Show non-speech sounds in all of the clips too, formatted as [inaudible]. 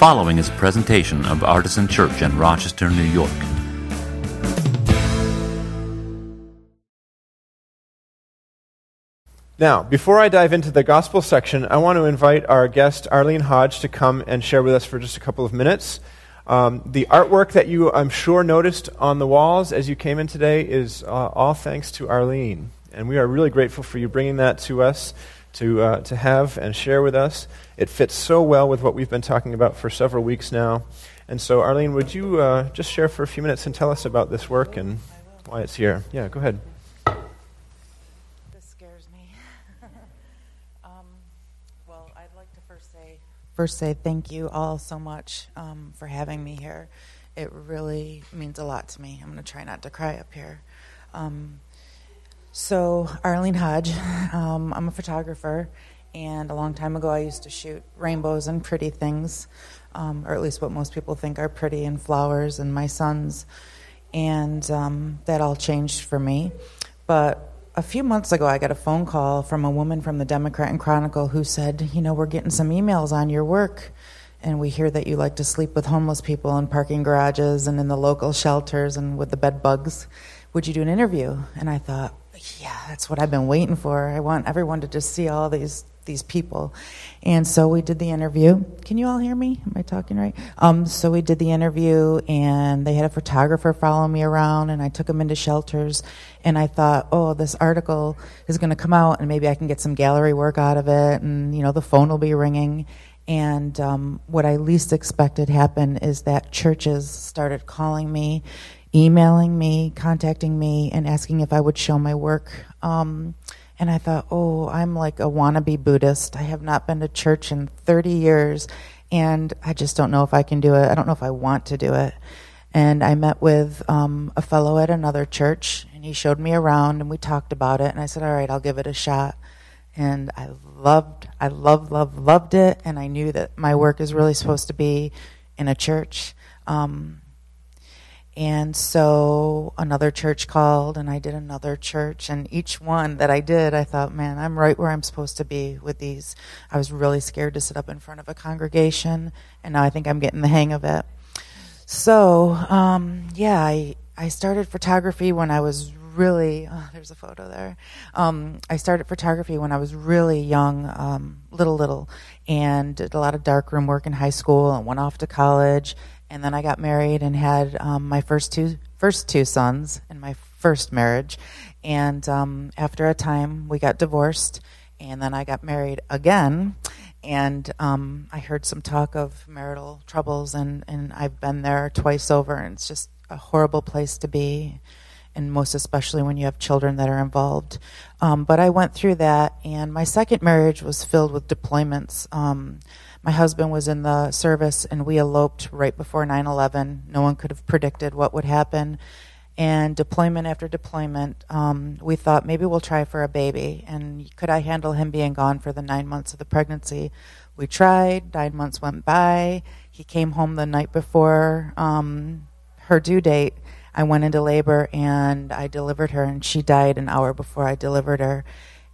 following is a presentation of Artisan Church in Rochester, New York. Now, before I dive into the gospel section, I want to invite our guest, Arlene Hodge, to come and share with us for just a couple of minutes. Um, the artwork that you, I'm sure, noticed on the walls as you came in today is uh, all thanks to Arlene. And we are really grateful for you bringing that to us to, uh, to have and share with us. It fits so well with what we've been talking about for several weeks now. And so, Arlene, would you uh, just share for a few minutes and tell us about this work and why it's here? Yeah, go ahead. This scares me. [laughs] Well, I'd like to first say thank you all so much um, for having me here. It really means a lot to me. I'm going to try not to cry up here. Um, so, Arlene Hodge, [laughs] um, I'm a photographer, and a long time ago I used to shoot rainbows and pretty things, um, or at least what most people think are pretty, and flowers and my sons. And um, that all changed for me. But a few months ago, I got a phone call from a woman from the Democrat and Chronicle who said, You know, we're getting some emails on your work, and we hear that you like to sleep with homeless people in parking garages and in the local shelters and with the bed bugs. Would you do an interview? And I thought, Yeah, that's what I've been waiting for. I want everyone to just see all these these people. And so we did the interview. Can you all hear me? Am I talking right? Um, so we did the interview, and they had a photographer follow me around, and I took them into shelters. And I thought, oh, this article is going to come out, and maybe I can get some gallery work out of it, and you know, the phone will be ringing. And um, what I least expected happened is that churches started calling me, emailing me, contacting me, and asking if I would show my work. Um, and I thought, oh, I'm like a wannabe Buddhist. I have not been to church in 30 years, and I just don't know if I can do it. I don't know if I want to do it. And I met with um, a fellow at another church, and he showed me around, and we talked about it. And I said, all right, I'll give it a shot. And I loved, I loved, loved, loved it. And I knew that my work is really supposed to be in a church. Um, and so another church called, and I did another church. And each one that I did, I thought, man, I'm right where I'm supposed to be with these. I was really scared to sit up in front of a congregation, and now I think I'm getting the hang of it. So, um, yeah, I, I started photography when I was really, [laughs] oh, there's a photo there. Um, I started photography when I was really young, um, little, little, and did a lot of darkroom work in high school and went off to college and then I got married and had um, my first two first two sons in my first marriage. And um, after a time, we got divorced, and then I got married again. And um, I heard some talk of marital troubles, and, and I've been there twice over, and it's just a horrible place to be, and most especially when you have children that are involved. Um, but I went through that, and my second marriage was filled with deployments. My husband was in the service, and we eloped right before 9 11. No one could have predicted what would happen. And deployment after deployment, um, we thought maybe we'll try for a baby. And could I handle him being gone for the nine months of the pregnancy? We tried. Nine months went by. He came home the night before um, her due date. I went into labor and I delivered her, and she died an hour before I delivered her.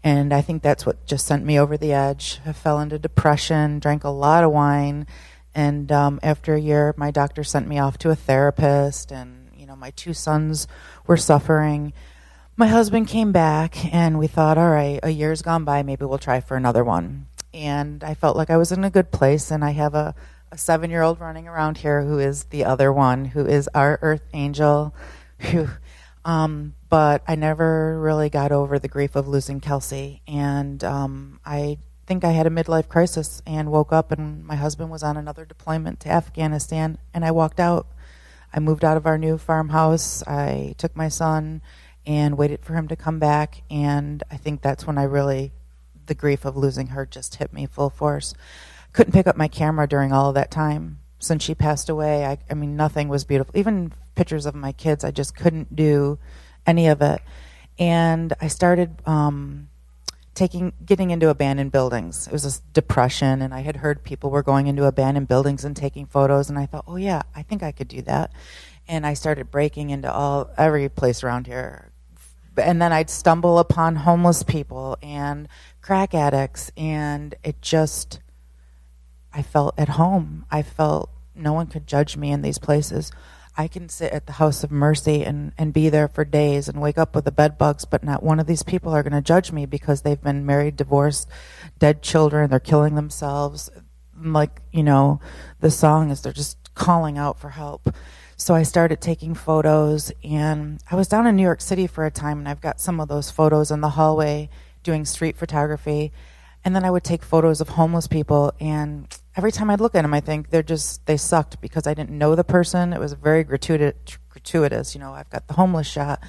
And I think that's what just sent me over the edge. I fell into depression, drank a lot of wine, and um, after a year, my doctor sent me off to a therapist, and you know my two sons were suffering. My husband came back, and we thought, all right, a year's gone by, maybe we'll try for another one. And I felt like I was in a good place, and I have a, a seven-year-old running around here who is the other one, who is our earth angel, who um, but I never really got over the grief of losing Kelsey. And um, I think I had a midlife crisis and woke up, and my husband was on another deployment to Afghanistan, and I walked out. I moved out of our new farmhouse. I took my son and waited for him to come back. And I think that's when I really, the grief of losing her just hit me full force. Couldn't pick up my camera during all of that time. Since she passed away, I, I mean, nothing was beautiful. Even pictures of my kids. I just couldn't do any of it. And I started um, taking, getting into abandoned buildings. It was a depression, and I had heard people were going into abandoned buildings and taking photos, and I thought, oh yeah, I think I could do that. And I started breaking into all every place around here. And then I'd stumble upon homeless people and crack addicts, and it just I felt at home. I felt no one could judge me in these places. I can sit at the House of Mercy and, and be there for days and wake up with the bed bugs, but not one of these people are going to judge me because they've been married, divorced, dead children, they're killing themselves. Like, you know, the song is they're just calling out for help. So I started taking photos, and I was down in New York City for a time, and I've got some of those photos in the hallway doing street photography. And then I would take photos of homeless people, and every time I'd look at them, I think they're just they sucked because I didn't know the person. It was very gratuitous. Gratuitous, you know. I've got the homeless shot,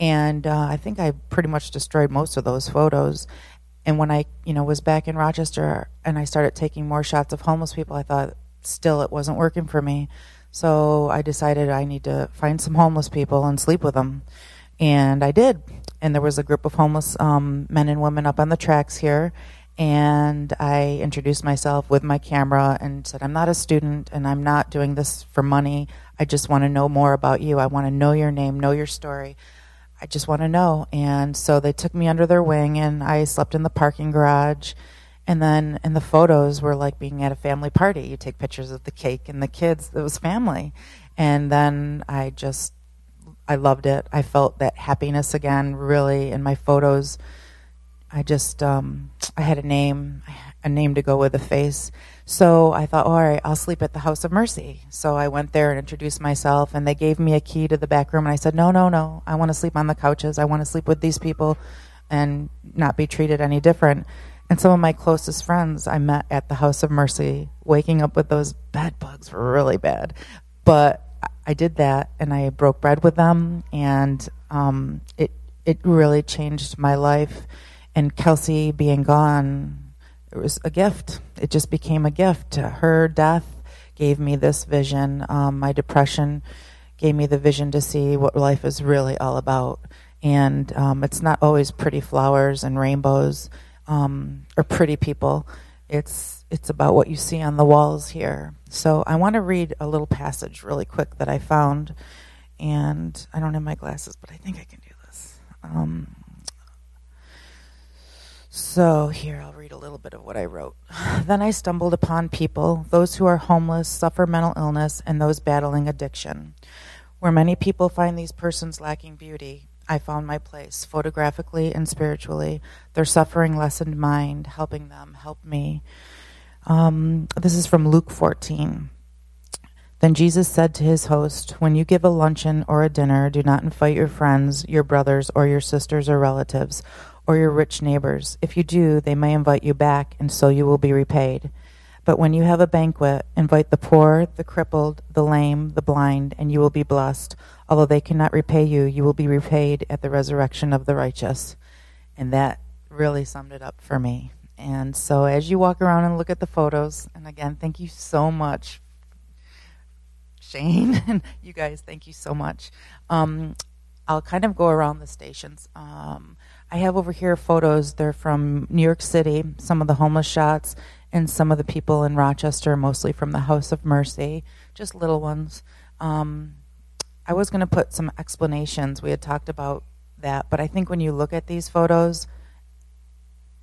and uh, I think I pretty much destroyed most of those photos. And when I, you know, was back in Rochester and I started taking more shots of homeless people, I thought still it wasn't working for me. So I decided I need to find some homeless people and sleep with them, and I did. And there was a group of homeless um, men and women up on the tracks here, and I introduced myself with my camera and said, I'm not a student and I'm not doing this for money. I just want to know more about you. I want to know your name, know your story. I just want to know. And so they took me under their wing and I slept in the parking garage. And then and the photos were like being at a family party. You take pictures of the cake and the kids. It was family. And then I just, I loved it. I felt that happiness again, really, in my photos I just um, I had a name, a name to go with a face. So I thought, all right, I'll sleep at the House of Mercy. So I went there and introduced myself, and they gave me a key to the back room. And I said, no, no, no, I want to sleep on the couches. I want to sleep with these people, and not be treated any different. And some of my closest friends I met at the House of Mercy, waking up with those bed bugs were really bad, but I did that, and I broke bread with them, and um, it it really changed my life and Kelsey being gone, it was a gift. It just became a gift. Her death gave me this vision. Um, my depression gave me the vision to see what life is really all about. And um, it's not always pretty flowers and rainbows um, or pretty people. It's it's about what you see on the walls here. So I want to read a little passage really quick that I found, and I don't have my glasses, but I think I can do this. So, here, I'll read a little bit of what I wrote. [sighs] Then I stumbled upon people, those who are homeless, suffer mental illness, and those battling addiction. Where many people find these persons lacking beauty, I found my place, photographically and spiritually. Their suffering lessened mind, helping them help me. Um, this is from Luke 14. Then Jesus said to his host, When you give a luncheon or a dinner, do not invite your friends, your brothers, or your sisters or relatives or your rich neighbors. If you do, they may invite you back, and so you will be repaid. But when you have a banquet, invite the poor, the crippled, the lame, the blind, and you will be blessed. Although they cannot repay you, you will be repaid at the resurrection of the righteous. And that really summed it up for me. And so as you walk around and look at the photos, and again, thank you so much, Shane, [laughs] and you guys, thank you so much. Um, I'll kind of go around the stations. Um, I have over here photos. They're from New York City, some of the homeless shots, and some of the people in Rochester, mostly from the House of Mercy, just little ones. Um, I was going to put some explanations. We had talked about that, but I think when you look at these photos,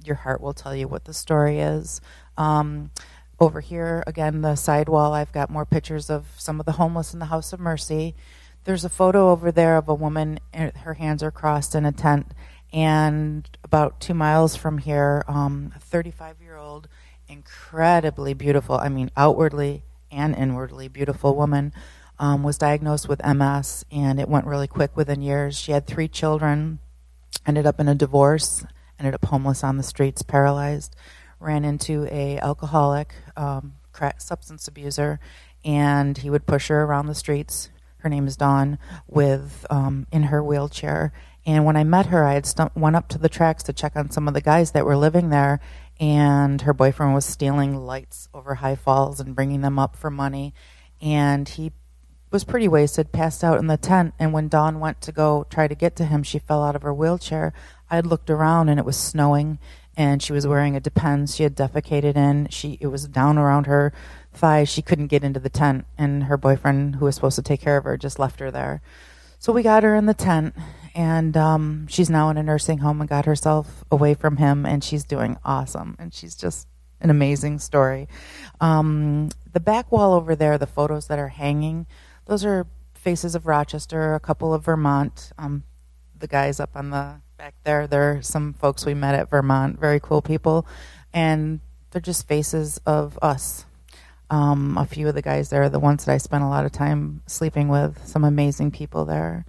your heart will tell you what the story is. Um, over here, again, the side wall, I've got more pictures of some of the homeless in the House of Mercy. There's a photo over there of a woman, her hands are crossed in a tent, and about two miles from here, um, a 35 year old, incredibly beautiful, I mean, outwardly and inwardly beautiful woman, um, was diagnosed with MS, and it went really quick within years. She had three children, ended up in a divorce, ended up homeless on the streets, paralyzed, ran into a alcoholic, um, substance abuser, and he would push her around the streets. Her name is Dawn, with um, in her wheelchair, and when I met her, I had went up to the tracks to check on some of the guys that were living there, and her boyfriend was stealing lights over High Falls and bringing them up for money. And he was pretty wasted, passed out in the tent. And when Dawn went to go try to get to him, she fell out of her wheelchair. I had looked around, and it was snowing, and she was wearing a Depends she had defecated in. She it was down around her thighs. She couldn't get into the tent, and her boyfriend, who was supposed to take care of her, just left her there. So we got her in the tent, and um, she's now in a nursing home and got herself away from him, and she's doing awesome. And she's just an amazing story. Um, the back wall over there, the photos that are hanging, those are faces of Rochester, a couple of Vermont. Um, the guys up on the back there, there are some folks we met at Vermont, very cool people, and they're just faces of us. Um, a few of the guys there are the ones that I spent a lot of time sleeping with, some amazing people there.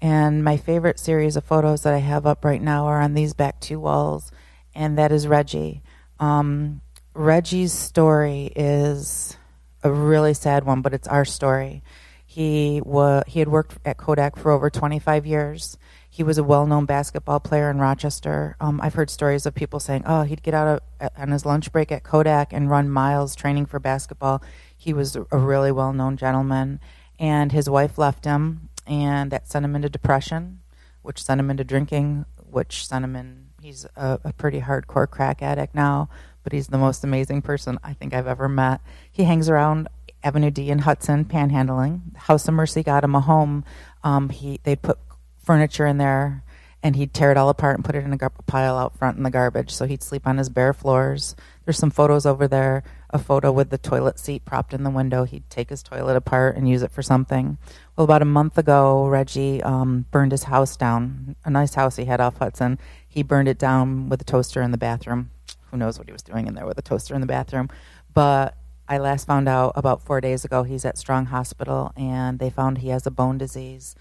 And my favorite series of photos that I have up right now are on these back two walls, and that is Reggie. Um, Reggie's story is a really sad one, but it's our story. He wa- he had worked at Kodak for over 25 years. He was a well-known basketball player in Rochester. Um, I've heard stories of people saying, "Oh, he'd get out of, on his lunch break at Kodak and run miles training for basketball." He was a really well-known gentleman, and his wife left him, and that sent him into depression, which sent him into drinking, which sent him in. He's a, a pretty hardcore crack addict now, but he's the most amazing person I think I've ever met. He hangs around Avenue D in Hudson, panhandling. House of Mercy got him a home. Um, he they put furniture in there, and he'd tear it all apart and put it in a pile out front in the garbage. So he'd sleep on his bare floors. There's some photos over there. A photo with the toilet seat propped in the window. He'd take his toilet apart and use it for something. Well, about a month ago, Reggie um, burned his house down. A nice house he had off Hudson. He burned it down with a toaster in the bathroom who knows what he was doing in there with a toaster in the bathroom. But I last found out about four days ago he's at Strong Hospital and they found he has a bone disease.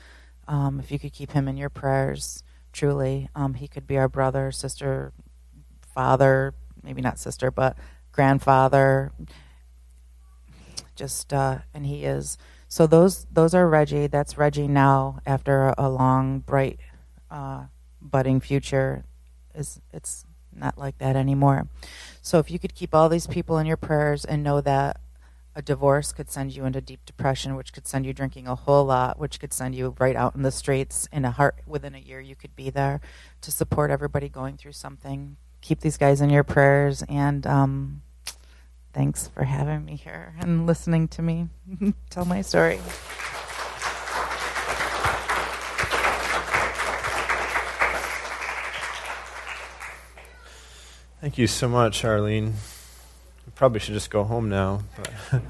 Um, if you could keep him in your prayers, truly, um, he could be our brother, sister, father, maybe not sister, but grandfather. Just uh, and he is. So those those are Reggie. That's Reggie now after a, long, bright, uh, budding future. Is it's not like that anymore. So if you could keep all these people in your prayers and know that a divorce could send you into deep depression, which could send you drinking a whole lot, which could send you right out in the streets in a heart within a year you could be there to support everybody going through something. Keep these guys in your prayers and um, thanks for having me here and listening to me [laughs] tell my story. Thank you so much, Arlene. We probably should just go home now. But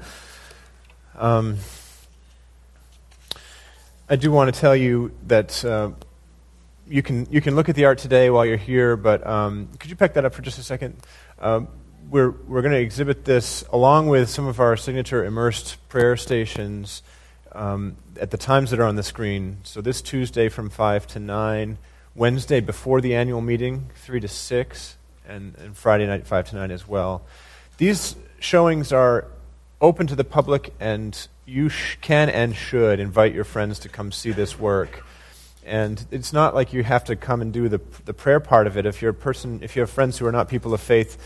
[laughs] um, I do want to tell you that uh, you can you can look at the art today while you're here. But um, could you pick that up for just a second? Um, we're we're going to exhibit this along with some of our signature immersed prayer stations um, at the times that are on the screen. So this Tuesday from five to nine, Wednesday before the annual meeting, three to six and, and Friday night, 5 to 9 as well. These showings are open to the public, and you sh- can and should invite your friends to come see this work. And it's not like you have to come and do the, the prayer part of it. If you're a person, if you have friends who are not people of faith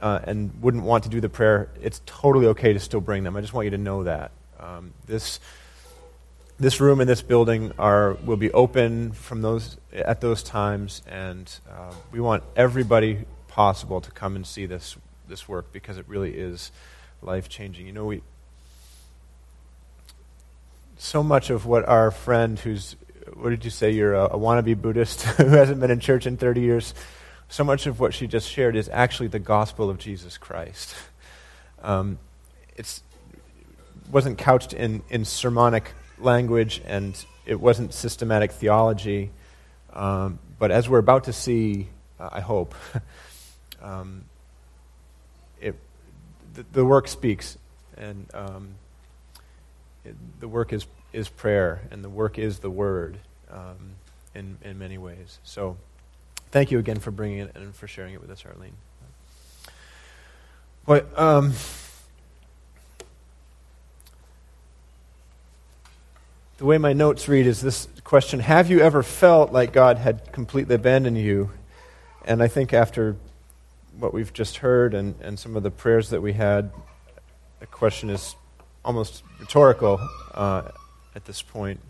uh, and wouldn't want to do the prayer, it's totally okay to still bring them. I just want you to know that. Um, this this room and this building are will be open from those at those times, and uh, we want everybody possible to come and see this this work because it really is life changing. You know, we so much of what our friend who's what did you say you're a, a wannabe Buddhist [laughs] who hasn't been in church in 30 years. So much of what she just shared is actually the gospel of Jesus Christ. Um, it's wasn't couched in, in sermonic language and it wasn't systematic theology. Um, but as we're about to see, uh, I hope, [laughs] um, it, the, the, work speaks, and um, it, the work is, is prayer, and the work is the word um, in, in many ways. So thank you again for bringing it and for sharing it with us, Arlene. But, um, the way my notes read is this question Have you ever felt like God had completely abandoned you? And I think after what we've just heard and, and some of the prayers that we had, the question is almost rhetorical uh, at this point.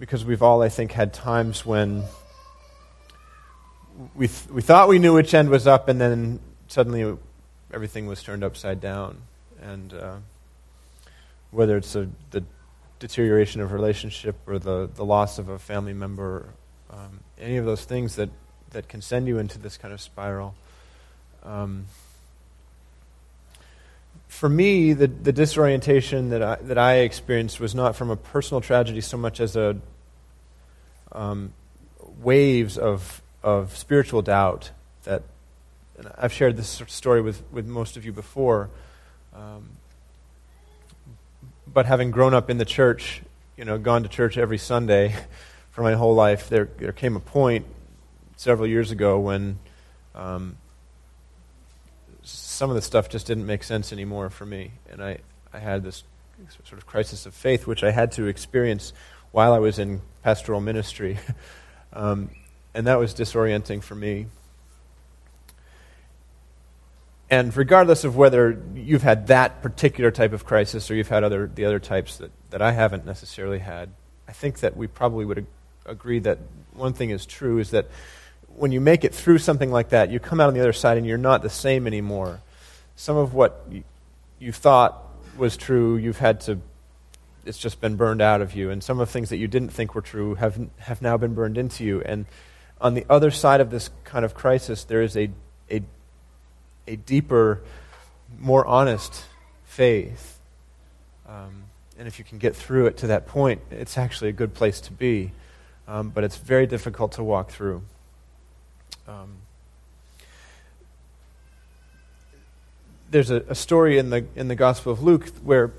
Because we've all, I think, had times when we, th- we thought we knew which end was up, and then suddenly everything was turned upside down. And uh, whether it's a, the deterioration of relationship or the, the loss of a family member, um, any of those things that that can send you into this kind of spiral. Um, for me, the, the disorientation that I, that I experienced was not from a personal tragedy so much as a um, waves of, of spiritual doubt that I've shared this story with, with most of you before. Um, but having grown up in the church, you know, gone to church every Sunday [laughs] for my whole life, there, there came a point several years ago when um, some of the stuff just didn't make sense anymore for me. And I, I had this sort of crisis of faith, which I had to experience while I was in pastoral ministry. [laughs] um, and that was disorienting for me. And regardless of whether you've had that particular type of crisis or you've had other, the other types that, that I haven't necessarily had, I think that we probably would ag- agree that one thing is true is that when you make it through something like that, you come out on the other side and you're not the same anymore. Some of what you, thought was true, you've had to, it's just been burned out of you. And some of the things that you didn't think were true have, have now been burned into you. And on the other side of this kind of crisis, there is a, a a deeper, more honest faith. Um, and if you can get through it to that point, it's actually a good place to be. Um, but it's very difficult to walk through. Um, there's a, a, story in the, in the Gospel of Luke where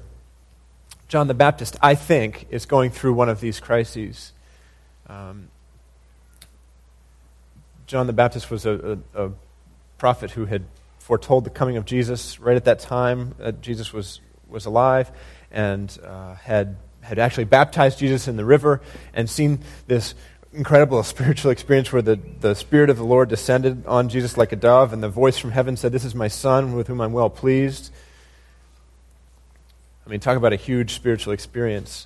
John the Baptist, I think, is going through one of these crises. Um, John the Baptist was a, a, a prophet who had foretold the coming of Jesus right at that time Jesus was, was alive and uh, had, had actually baptized Jesus in the river and seen this incredible [laughs] spiritual experience where the, the Spirit of the Lord descended on Jesus like a dove, and the voice from heaven said, This is my Son with whom I'm well pleased. I mean, talk about a huge spiritual experience.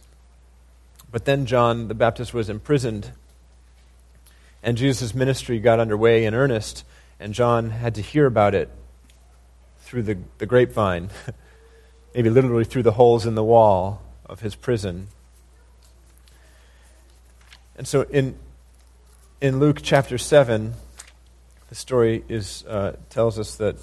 But then John the Baptist was imprisoned, and Jesus' ministry got underway in earnest, and John had to hear about it through the, the grapevine, [laughs] maybe literally through the holes in the wall of his prison. And so in, in Luke chapter 7, the story is, uh, tells us that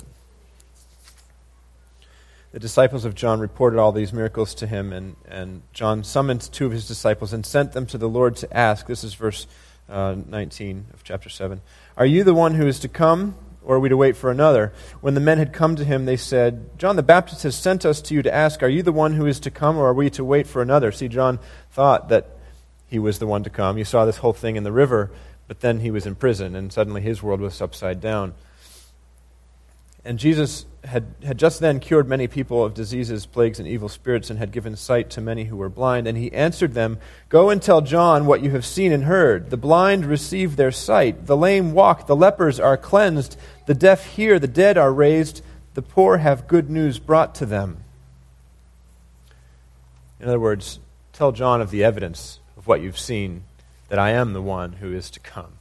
the disciples of John reported all these miracles to him, and, and John summoned two of his disciples and sent them to the Lord to ask. This is verse uh, 19 of chapter 7. Are you the one who is to come? or are we to wait for another? When the men had come to him, they said, John the Baptist has sent us to you to ask, Are you the one who is to come, or are we to wait for another? See, John thought that he was the one to come. You saw this whole thing in the river, but then he was in prison, and suddenly his world was upside down. And Jesus had, had just then cured many people of diseases, plagues, and evil spirits, and had given sight to many who were blind. And he answered them, Go and tell John what you have seen and heard. The blind receive their sight, the lame walk, the lepers are cleansed, the deaf hear, the dead are raised, the poor have good news brought to them. In other words, tell John of the evidence of what you've seen, that I am the one who is to come.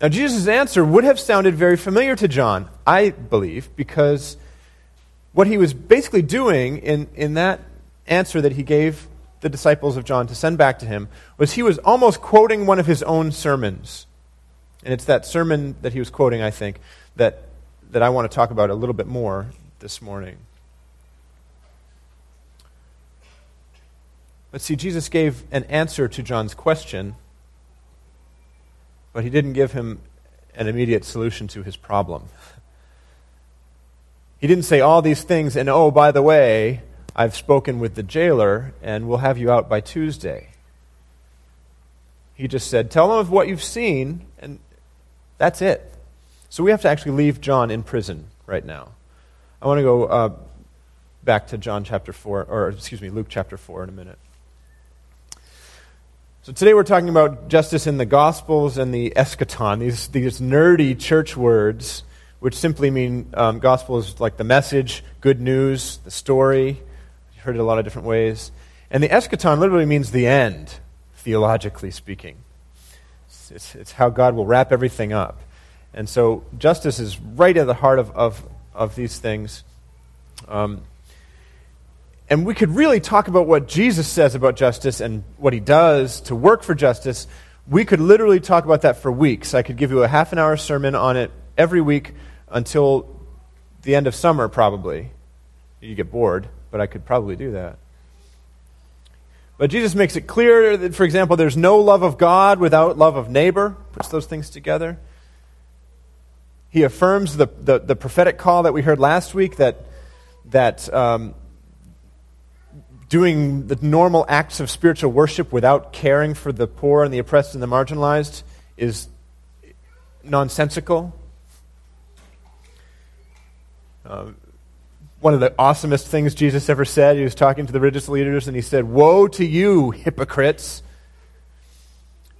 Now, Jesus' answer would have sounded very familiar to John, I believe, because what he was basically doing in, in that answer that he gave the disciples of John to send back to him was he was almost quoting one of his own sermons. And it's that sermon that he was quoting, I think, that, that I want to talk about a little bit more this morning. But see, Jesus gave an answer to John's question but he didn't give him an immediate solution to his problem. He didn't say all these things, and oh, by the way, I've spoken with the jailer, and we'll have you out by Tuesday. He just said, Tell them of what you've seen, and that's it. So we have to actually leave John in prison right now. I want to go uh, back to John chapter 4, or excuse me, Luke chapter 4 in a minute. So today we're talking about justice in the Gospels and the eschaton, these, these nerdy church words, which simply mean um, gospel is like the message, good news, the story. You've heard it a lot of different ways. And the eschaton literally means the end, theologically speaking. It's, it's, it's how God will wrap everything up. And so justice is right at the heart of, of, of these things. Um, and we could really talk about what Jesus says about justice and what he does to work for justice we could literally talk about that for weeks. I could give you a half an hour sermon on it every week until the end of summer, probably. You get bored, but I could probably do that. But Jesus makes it clear that, for example, there's no love of God without love of neighbor, puts those things together. He affirms the, the, the prophetic call that we heard last week that, that um, doing the normal acts of spiritual worship without caring for the poor and the oppressed and the marginalized is nonsensical. Uh, one of the awesomest things Jesus ever said, he was talking to the religious leaders and he said, Woe to you, hypocrites!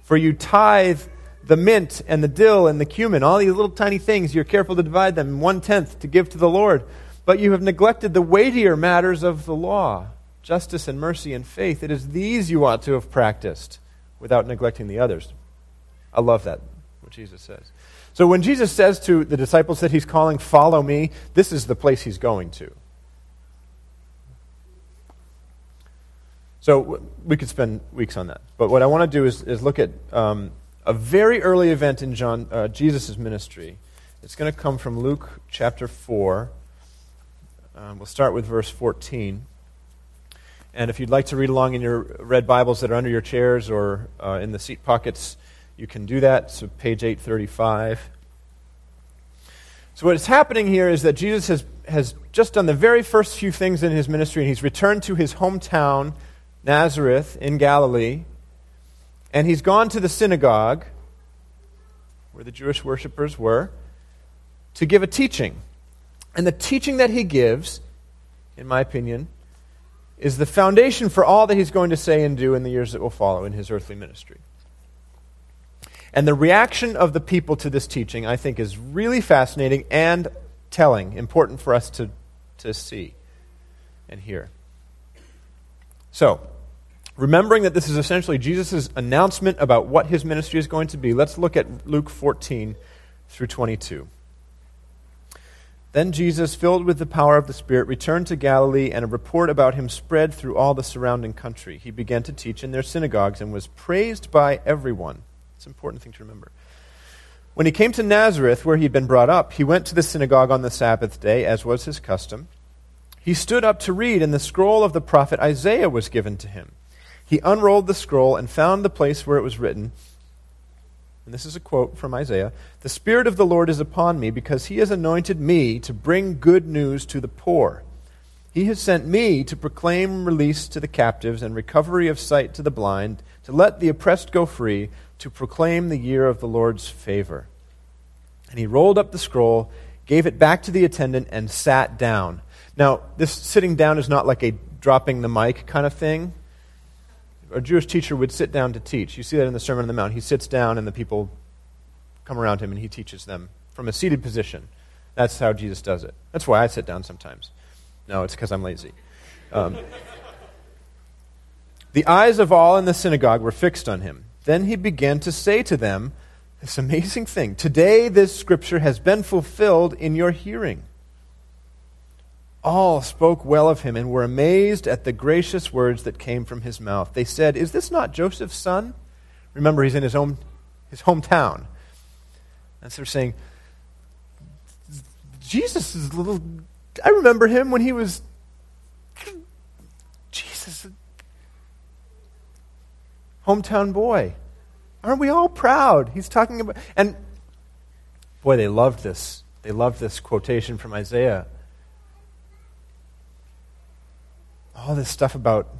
For you tithe the mint and the dill and the cumin, all these little tiny things, you're careful to divide them one tenth to give to the Lord. But you have neglected the weightier matters of the law justice and mercy and faith. It is these you ought to have practiced without neglecting the others. I love that, what Jesus says. So when Jesus says to the disciples that he's calling, Follow me, this is the place he's going to. So we could spend weeks on that. But what I want to do is, is look at um, a very early event in John, uh, Jesus' ministry. It's going to come from Luke chapter 4. Um, we'll start with verse 14. And if you'd like to read along in your red Bibles that are under your chairs or uh, in the seat pockets, you can do that. So, page 835. So, what is happening here is that Jesus has, has just done the very first few things in his ministry, and he's returned to his hometown, Nazareth, in Galilee. And he's gone to the synagogue, where the Jewish worshippers were, to give a teaching. And the teaching that he gives, in my opinion, is the foundation for all that he's going to say and do in the years that will follow in his earthly ministry. And the reaction of the people to this teaching, I think, is really fascinating and telling, important for us to, to see and hear. So, remembering that this is essentially Jesus' announcement about what his ministry is going to be, let's look at Luke 14 through 22. Then Jesus, filled with the power of the Spirit, returned to Galilee, and a report about him spread through all the surrounding country. He began to teach in their synagogues and was praised by everyone. It's an important thing to remember. When he came to Nazareth, where he had been brought up, he went to the synagogue on the Sabbath day, as was his custom. He stood up to read, and the scroll of the prophet Isaiah was given to him. He unrolled the scroll and found the place where it was written and this is a quote from Isaiah The Spirit of the Lord is upon me, because he has anointed me to bring good news to the poor. He has sent me to proclaim release to the captives and recovery of sight to the blind, to let the oppressed go free, to proclaim the year of the Lord's favor. And he rolled up the scroll, gave it back to the attendant, and sat down. Now, this sitting down is not like a dropping the mic kind of thing a Jewish teacher would sit down to teach. You see that in the Sermon on the Mount. He sits down and the people come around him and he teaches them from a seated position. That's how Jesus does it. That's why I sit down sometimes. No, it's because I'm lazy. Um, [laughs] the eyes of all in the synagogue were fixed on him. Then he began to say to them this amazing thing Today this scripture has been fulfilled in your hearing all spoke well of him and were amazed at the gracious words that came from his mouth. They said, Is this not Joseph's son? Remember, he's in his, own, his hometown. And so they're saying, Jesus is little. I remember him when he was. Jesus. Hometown boy. Aren't we all proud? He's talking about. And boy, they loved this. They loved this quotation from Isaiah all this stuff about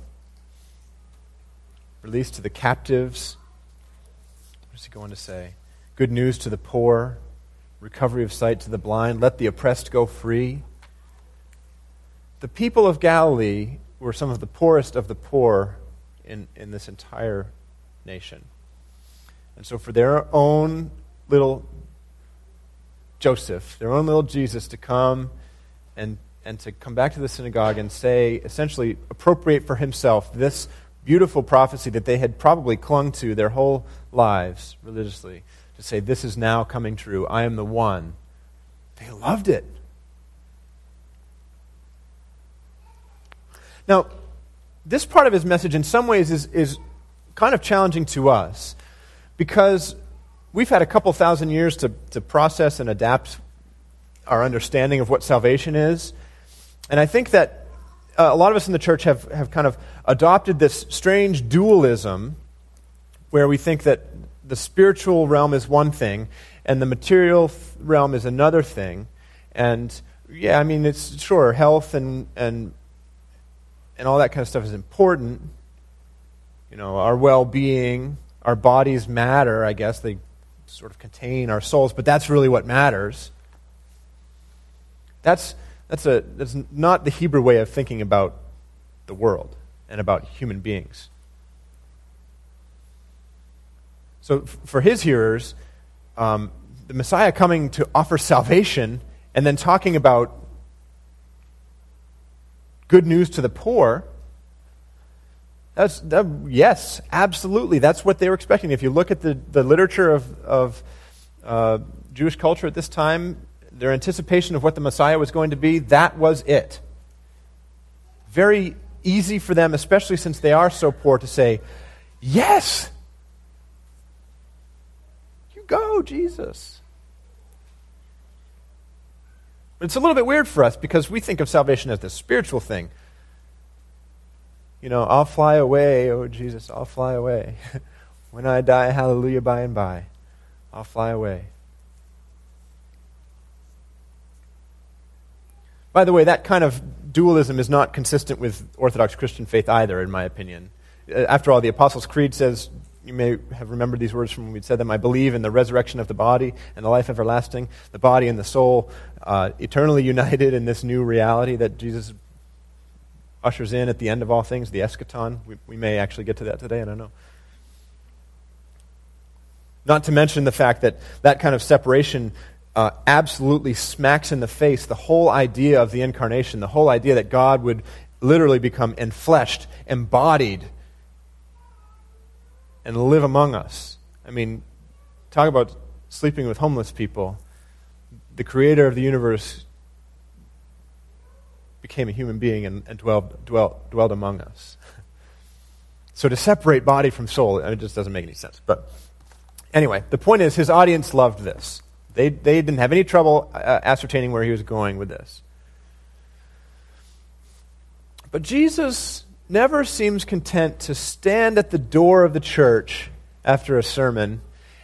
release to the captives. What is he going to say? Good news to the poor, recovery of sight to the blind, let the oppressed go free. The people of Galilee were some of the poorest of the poor in, in this entire nation. And so, for their own little Joseph, their own little Jesus to come and and to come back to the synagogue and say, essentially, appropriate for himself this beautiful prophecy that they had probably clung to their whole lives religiously, to say, This is now coming true. I am the one. They loved it. Now, this part of his message, in some ways, is, is kind of challenging to us because we've had a couple thousand years to, to process and adapt our understanding of what salvation is. And I think that uh, a lot of us in the church have, have kind of adopted this strange dualism where we think that the spiritual realm is one thing and the material realm is another thing. And yeah, I mean, it's sure, health and, and, and all that kind of stuff is important. You know, our well being, our bodies matter, I guess. They sort of contain our souls, but that's really what matters. That's, that's, a, that's not the Hebrew way of thinking about the world and about human beings. So, for his hearers, um, the Messiah coming to offer salvation and then talking about good news to the poor. That's, that, yes, absolutely. That's what they were expecting. If you look at the, the literature of, of uh, Jewish culture at this time, their anticipation of what the Messiah was going to be, that was it. Very easy for them, especially since they are so poor, to say, Yes! You go, Jesus. It's a little bit weird for us because we think of salvation as this spiritual thing. You know, I'll fly away, oh Jesus, I'll fly away. [laughs] when I die, hallelujah, by and by, I'll fly away. By the way, that kind of dualism is not consistent with Orthodox Christian faith either, in my opinion. Uh, after all, the Apostles' Creed says, you may have remembered these words from when we said them I believe in the resurrection of the body and the life everlasting, the body and the soul uh, eternally united in this new reality that Jesus ushers in at the end of all things, the eschaton. We, we may actually get to that today, I don't know. Not to mention the fact that that kind of separation uh, absolutely smacks in the face the whole idea of the incarnation, the whole idea that God would literally become enfleshed, embodied, and live among us. I mean, talk about sleeping with homeless people. The creator of the universe became a human being and, and dwelled, dwelled, dwelled among us. [laughs] so to separate body from soul, it just doesn't make any sense. But anyway, the point is, his audience loved this. They, they didn't have any trouble uh, ascertaining where he was going with this. But Jesus never seems content to stand at the door of the church after a sermon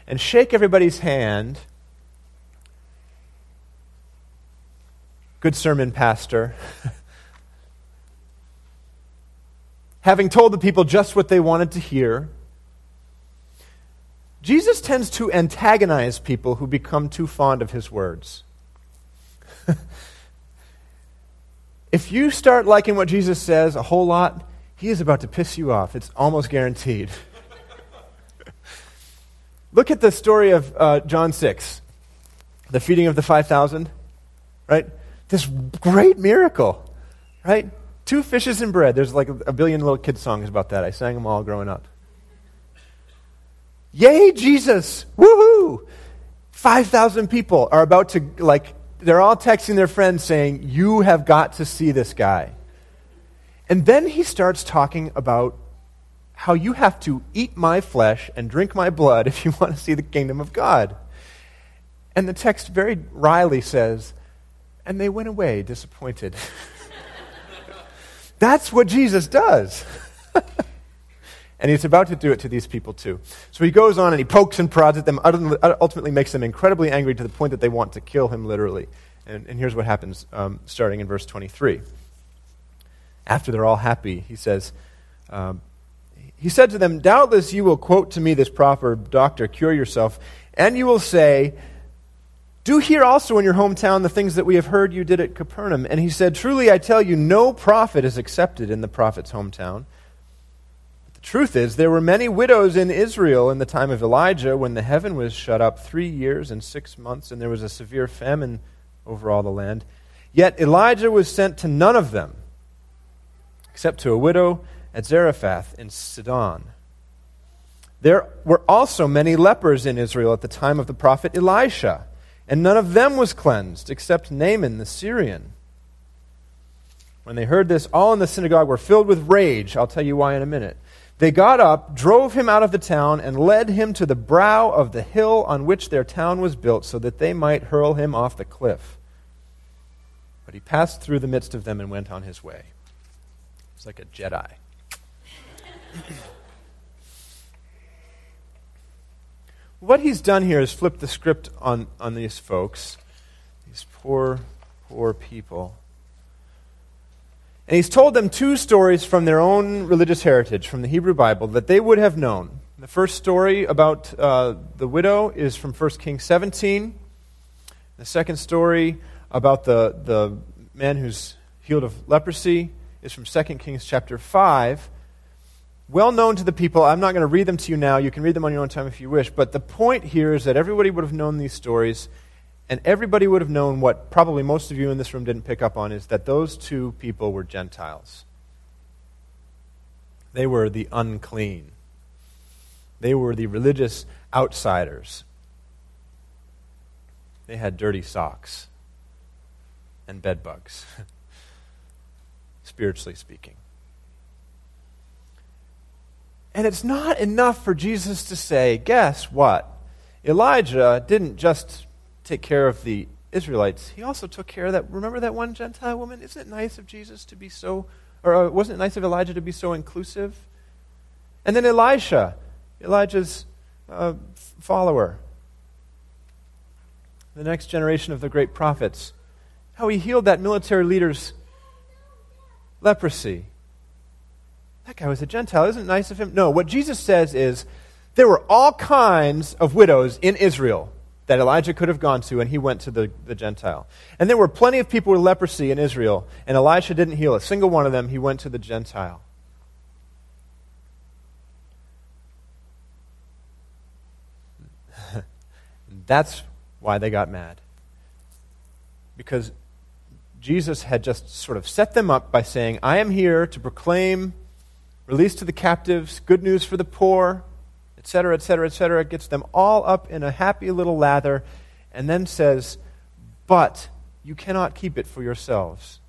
and shake everybody's hand. Good sermon, Pastor. [laughs] Having told the people just what they wanted to hear. Jesus tends to antagonize people who become too fond of his words. [laughs] if you start liking what Jesus says a whole lot, he is about to piss you off. It's almost guaranteed. [laughs] Look at the story of uh, John 6, the feeding of the 5,000, right? This great miracle, right? Two fishes and bread. There's like a billion little kid songs about that. I sang them all growing up. Yay, Jesus! Woohoo! 5,000 people are about to, like, they're all texting their friends saying, You have got to see this guy. And then he starts talking about how you have to eat my flesh and drink my blood if you want to see the kingdom of God. And the text very wryly says, And they went away disappointed. [laughs] That's what Jesus does. [laughs] And he's about to do it to these people too. So he goes on and he pokes and prods at them, ultimately makes them incredibly angry to the point that they want to kill him literally. And, and here's what happens um, starting in verse 23. After they're all happy, he says, um, He said to them, Doubtless you will quote to me this proverb, Doctor, cure yourself, and you will say, do here also in your hometown the things that we have heard you did at Capernaum. And he said, Truly I tell you, no prophet is accepted in the prophet's hometown. Truth is, there were many widows in Israel in the time of Elijah when the heaven was shut up three years and six months, and there was a severe famine over all the land. Yet Elijah was sent to none of them, except to a widow at Zarephath in Sidon. There were also many lepers in Israel at the time of the prophet Elisha, and none of them was cleansed, except Naaman the Syrian. When they heard this, all in the synagogue were filled with rage. I'll tell you why in a minute. They got up, drove him out of the town, and led him to the brow of the hill on which their town was built, so that they might hurl him off the cliff. But he passed through the midst of them and went on his way. It's like a Jedi. [clears throat] what he's done here is flip the script on, on these folks, these poor, poor people. And he's told them two stories from their own religious heritage, from the Hebrew Bible, that they would have known. The first story about uh, the widow is from 1 Kings 17. The second story about the, the man who's healed of leprosy is from 2 Kings chapter 5. Well known to the people. I'm not going to read them to you now. You can read them on your own time if you wish. But the point here is that everybody would have known these stories and everybody would have known what probably most of you in this room didn't pick up on is that those two people were Gentiles. They were the unclean, they were the religious outsiders. They had dirty socks and bed bugs, [laughs] spiritually speaking. And it's not enough for Jesus to say, guess what? Elijah didn't just take care of the Israelites, he also took care of that. Remember that one Gentile woman? Isn't it nice of Jesus to be so, or uh, wasn't it nice of Elijah to be so inclusive? And then Elisha, Elijah's uh, follower, the next generation of the great prophets, how he healed that military leader's leprosy. That guy was a Gentile. Isn't it nice of him? No, what Jesus says is there were all kinds of widows in Israel that Elijah could have gone to, and he went to the, the Gentile. And there were plenty of people with leprosy in Israel, and Elisha didn't heal a single one of them. He went to the Gentile. [laughs] That's why they got mad. Because Jesus had just sort of set them up by saying, I am here to proclaim release to the captives, good news for the poor, etc., etc., etc., gets them all up in a happy little lather, and then says, But you cannot keep it for yourselves.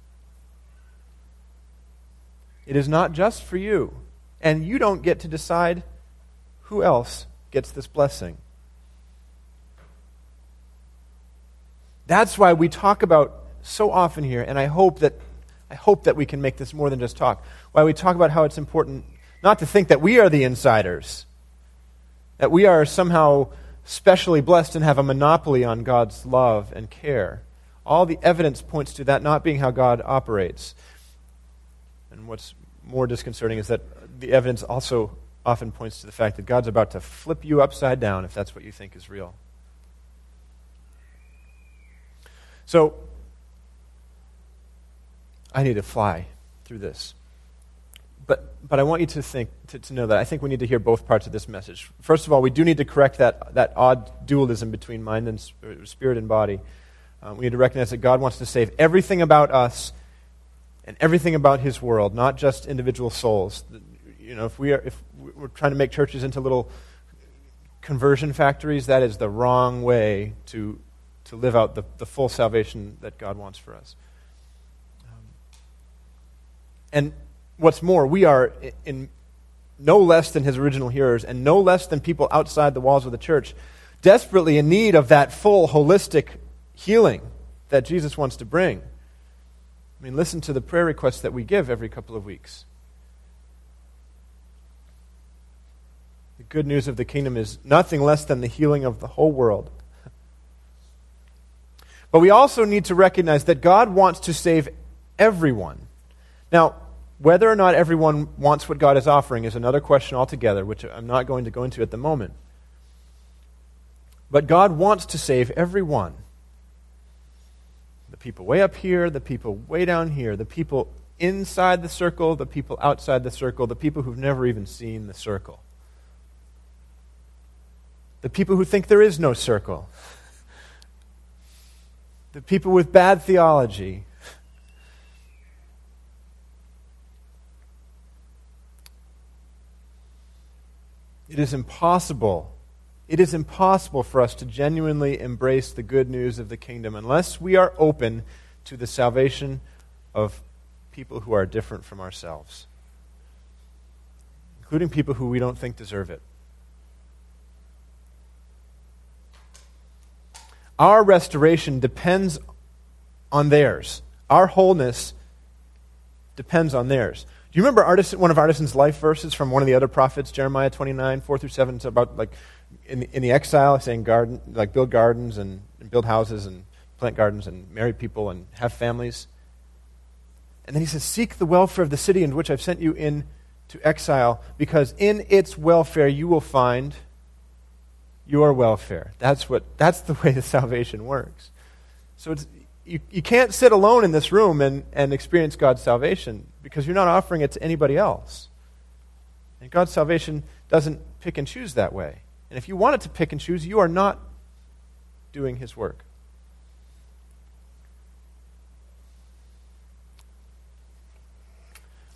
It is not just for you, and you don't get to decide who else gets this blessing. That's why we talk about so often here, and I hope that I hope that we can make this more than just talk. Why we talk about how it's important not to think that we are the insiders, that we are somehow specially blessed and have a monopoly on God's love and care. All the evidence points to that not being how God operates. And what's more disconcerting is that the evidence also often points to the fact that God's about to flip you upside down if that's what you think is real. So, I need to fly through this but, but I want you to think, to, to know that I think we need to hear both parts of this message. First of all, we do need to correct that, that odd dualism between mind and spirit and body. Uh, we need to recognize that God wants to save everything about us and everything about His world, not just individual souls. You know, if we are, if we're trying to make churches into little conversion factories, that is the wrong way to, to live out the, the full salvation that God wants for us. Um, and what's more, we are in no less than his original hearers and no less than people outside the walls of the church, desperately in need of that full, holistic healing that Jesus wants to bring. I mean, listen to the prayer requests that we give every couple of weeks. The good news of the kingdom is nothing less than the healing of the whole world. But we also need to recognize that God wants to save everyone. Now, whether or not everyone wants what God is offering is another question altogether, which I'm not going to go into at the moment. But God wants to save everyone. The people way up here, the people way down here, the people inside the circle, the people outside the circle, the people who've never even seen the circle, the people who think there is no circle, the people with bad theology It is impossible. It is impossible for us to genuinely embrace the good news of the kingdom unless we are open to the salvation of people who are different from ourselves, including people who we don't think deserve it. Our restoration depends on theirs. Our wholeness depends on theirs. You remember Artisan, one of Artisan's life verses from one of the other prophets, Jeremiah 29, 4 through 7? It's about like in the, in the exile, saying garden, like build gardens and, and build houses and plant gardens and marry people and have families. And then he says, Seek the welfare of the city in which I've sent you into exile, because in its welfare you will find your welfare. That's, what, that's the way the salvation works. So you, you can't sit alone in this room and, and experience God's salvation because you're not offering it to anybody else. And God's salvation doesn't pick and choose that way. And if you want it to pick and choose, you are not doing His work.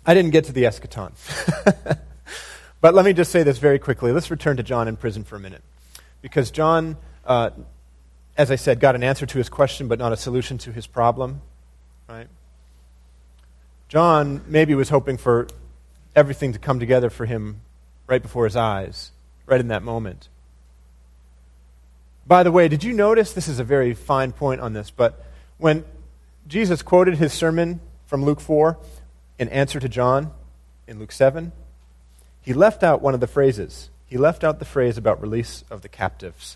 I didn't get to the eschaton. [laughs] but let me just say this very quickly. Let's return to John in prison for a minute. Because John, uh, as I said, got an answer to his question, but not a solution to his problem. Right? John maybe was hoping for everything to come together for him right before his eyes, right in that moment. By the way, did you notice? This is a very fine point on this, but when Jesus quoted his sermon from Luke 4, in answer to John in Luke 7, he left out one of the phrases. He left out the phrase about release of the captives.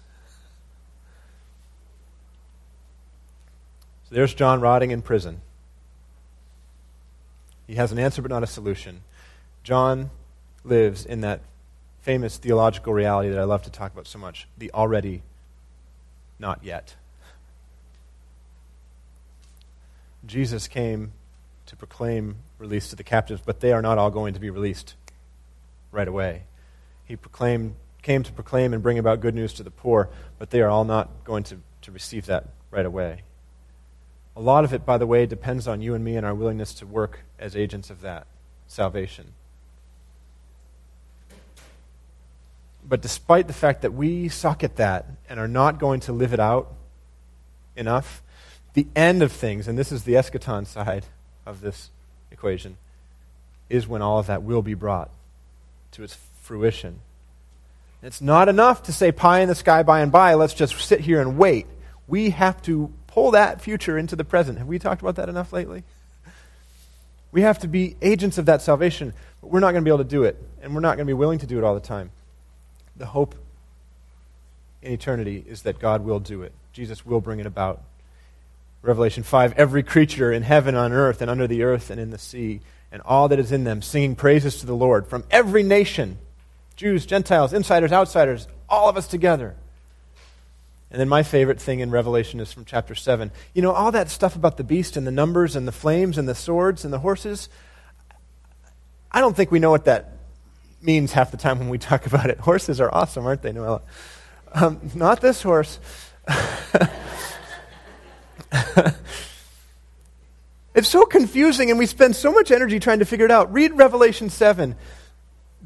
So there's John rotting in prison. He has an answer but not a solution. John lives in that famous theological reality that I love to talk about so much the already, not yet. Jesus came to proclaim release to the captives, but they are not all going to be released right away. He proclaimed, came to proclaim and bring about good news to the poor, but they are all not going to, to receive that right away. A lot of it, by the way, depends on you and me and our willingness to work as agents of that salvation. But despite the fact that we suck at that and are not going to live it out enough, the end of things, and this is the eschaton side of this equation is when all of that will be brought to its fruition. It's not enough to say pie in the sky by and by, let's just sit here and wait. We have to pull that future into the present. Have we talked about that enough lately? We have to be agents of that salvation, but we're not going to be able to do it, and we're not going to be willing to do it all the time. The hope in eternity is that God will do it. Jesus will bring it about. Revelation 5 every creature in heaven, on earth, and under the earth, and in the sea, and all that is in them, singing praises to the Lord from every nation Jews, Gentiles, insiders, outsiders, all of us together. And then my favorite thing in Revelation is from chapter 7. You know, all that stuff about the beast and the numbers and the flames and the swords and the horses, I don't think we know what that means half the time when we talk [laughs] about it. Horses are awesome, aren't they, Noella? Um, not this horse. [laughs] it's so confusing, and we spend so much energy trying to figure it out. Read Revelation 7.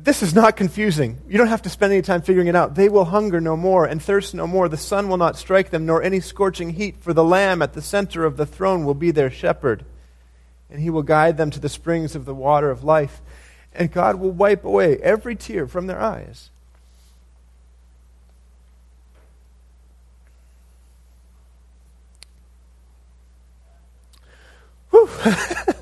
This is not confusing. You don't have to spend any time figuring it out. They will hunger no more and thirst no more. The sun will not strike them, nor any scorching heat, for the Lamb at the center of the throne will be their shepherd, and he will guide them to the springs of the water of life. And God will wipe away every tear from their eyes. [laughs]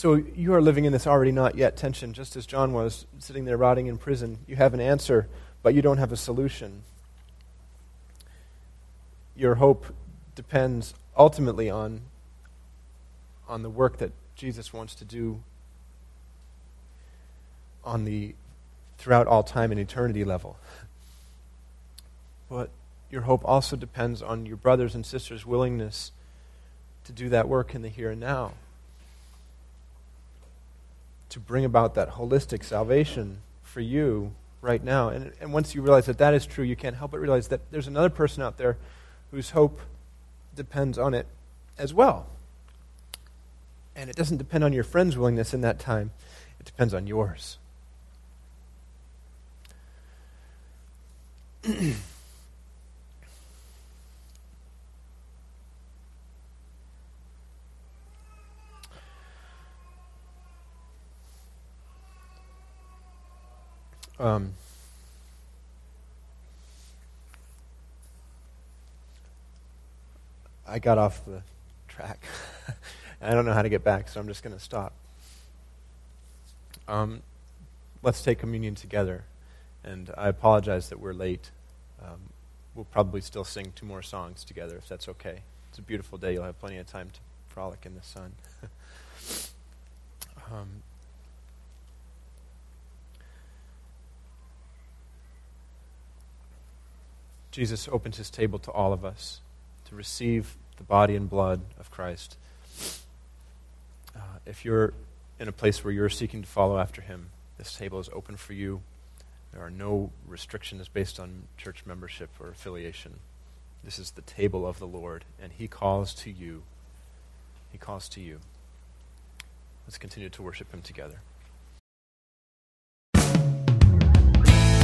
so you are living in this already not yet tension, just as John was sitting there rotting in prison. You have an answer, but you don't have a solution. Your hope depends ultimately on, on the work that Jesus wants to do on the throughout all time and eternity level. But your hope also depends on your brothers and sisters' willingness to do that work in the here and now. To bring about that holistic salvation for you right now. And, and once you realize that that is true, you can't help but realize that there's another person out there whose hope depends on it as well. And it doesn't depend on your friend's willingness in that time, it depends on yours. [clears throat] Um, I got off the track. [laughs] I don't know how to get back, so I'm just going to stop. Um, let's take communion together. And I apologize that we're late. Um, we'll probably still sing two more songs together if that's okay. It's a beautiful day. You'll have plenty of time to frolic in the sun. [laughs] um, Jesus opened his table to all of us to receive the body and blood of Christ. Uh, if you're in a place where you're seeking to follow after him, this table is open for you. There are no restrictions based on church membership or affiliation. This is the table of the Lord, and he calls to you. He calls to you. Let's continue to worship him together.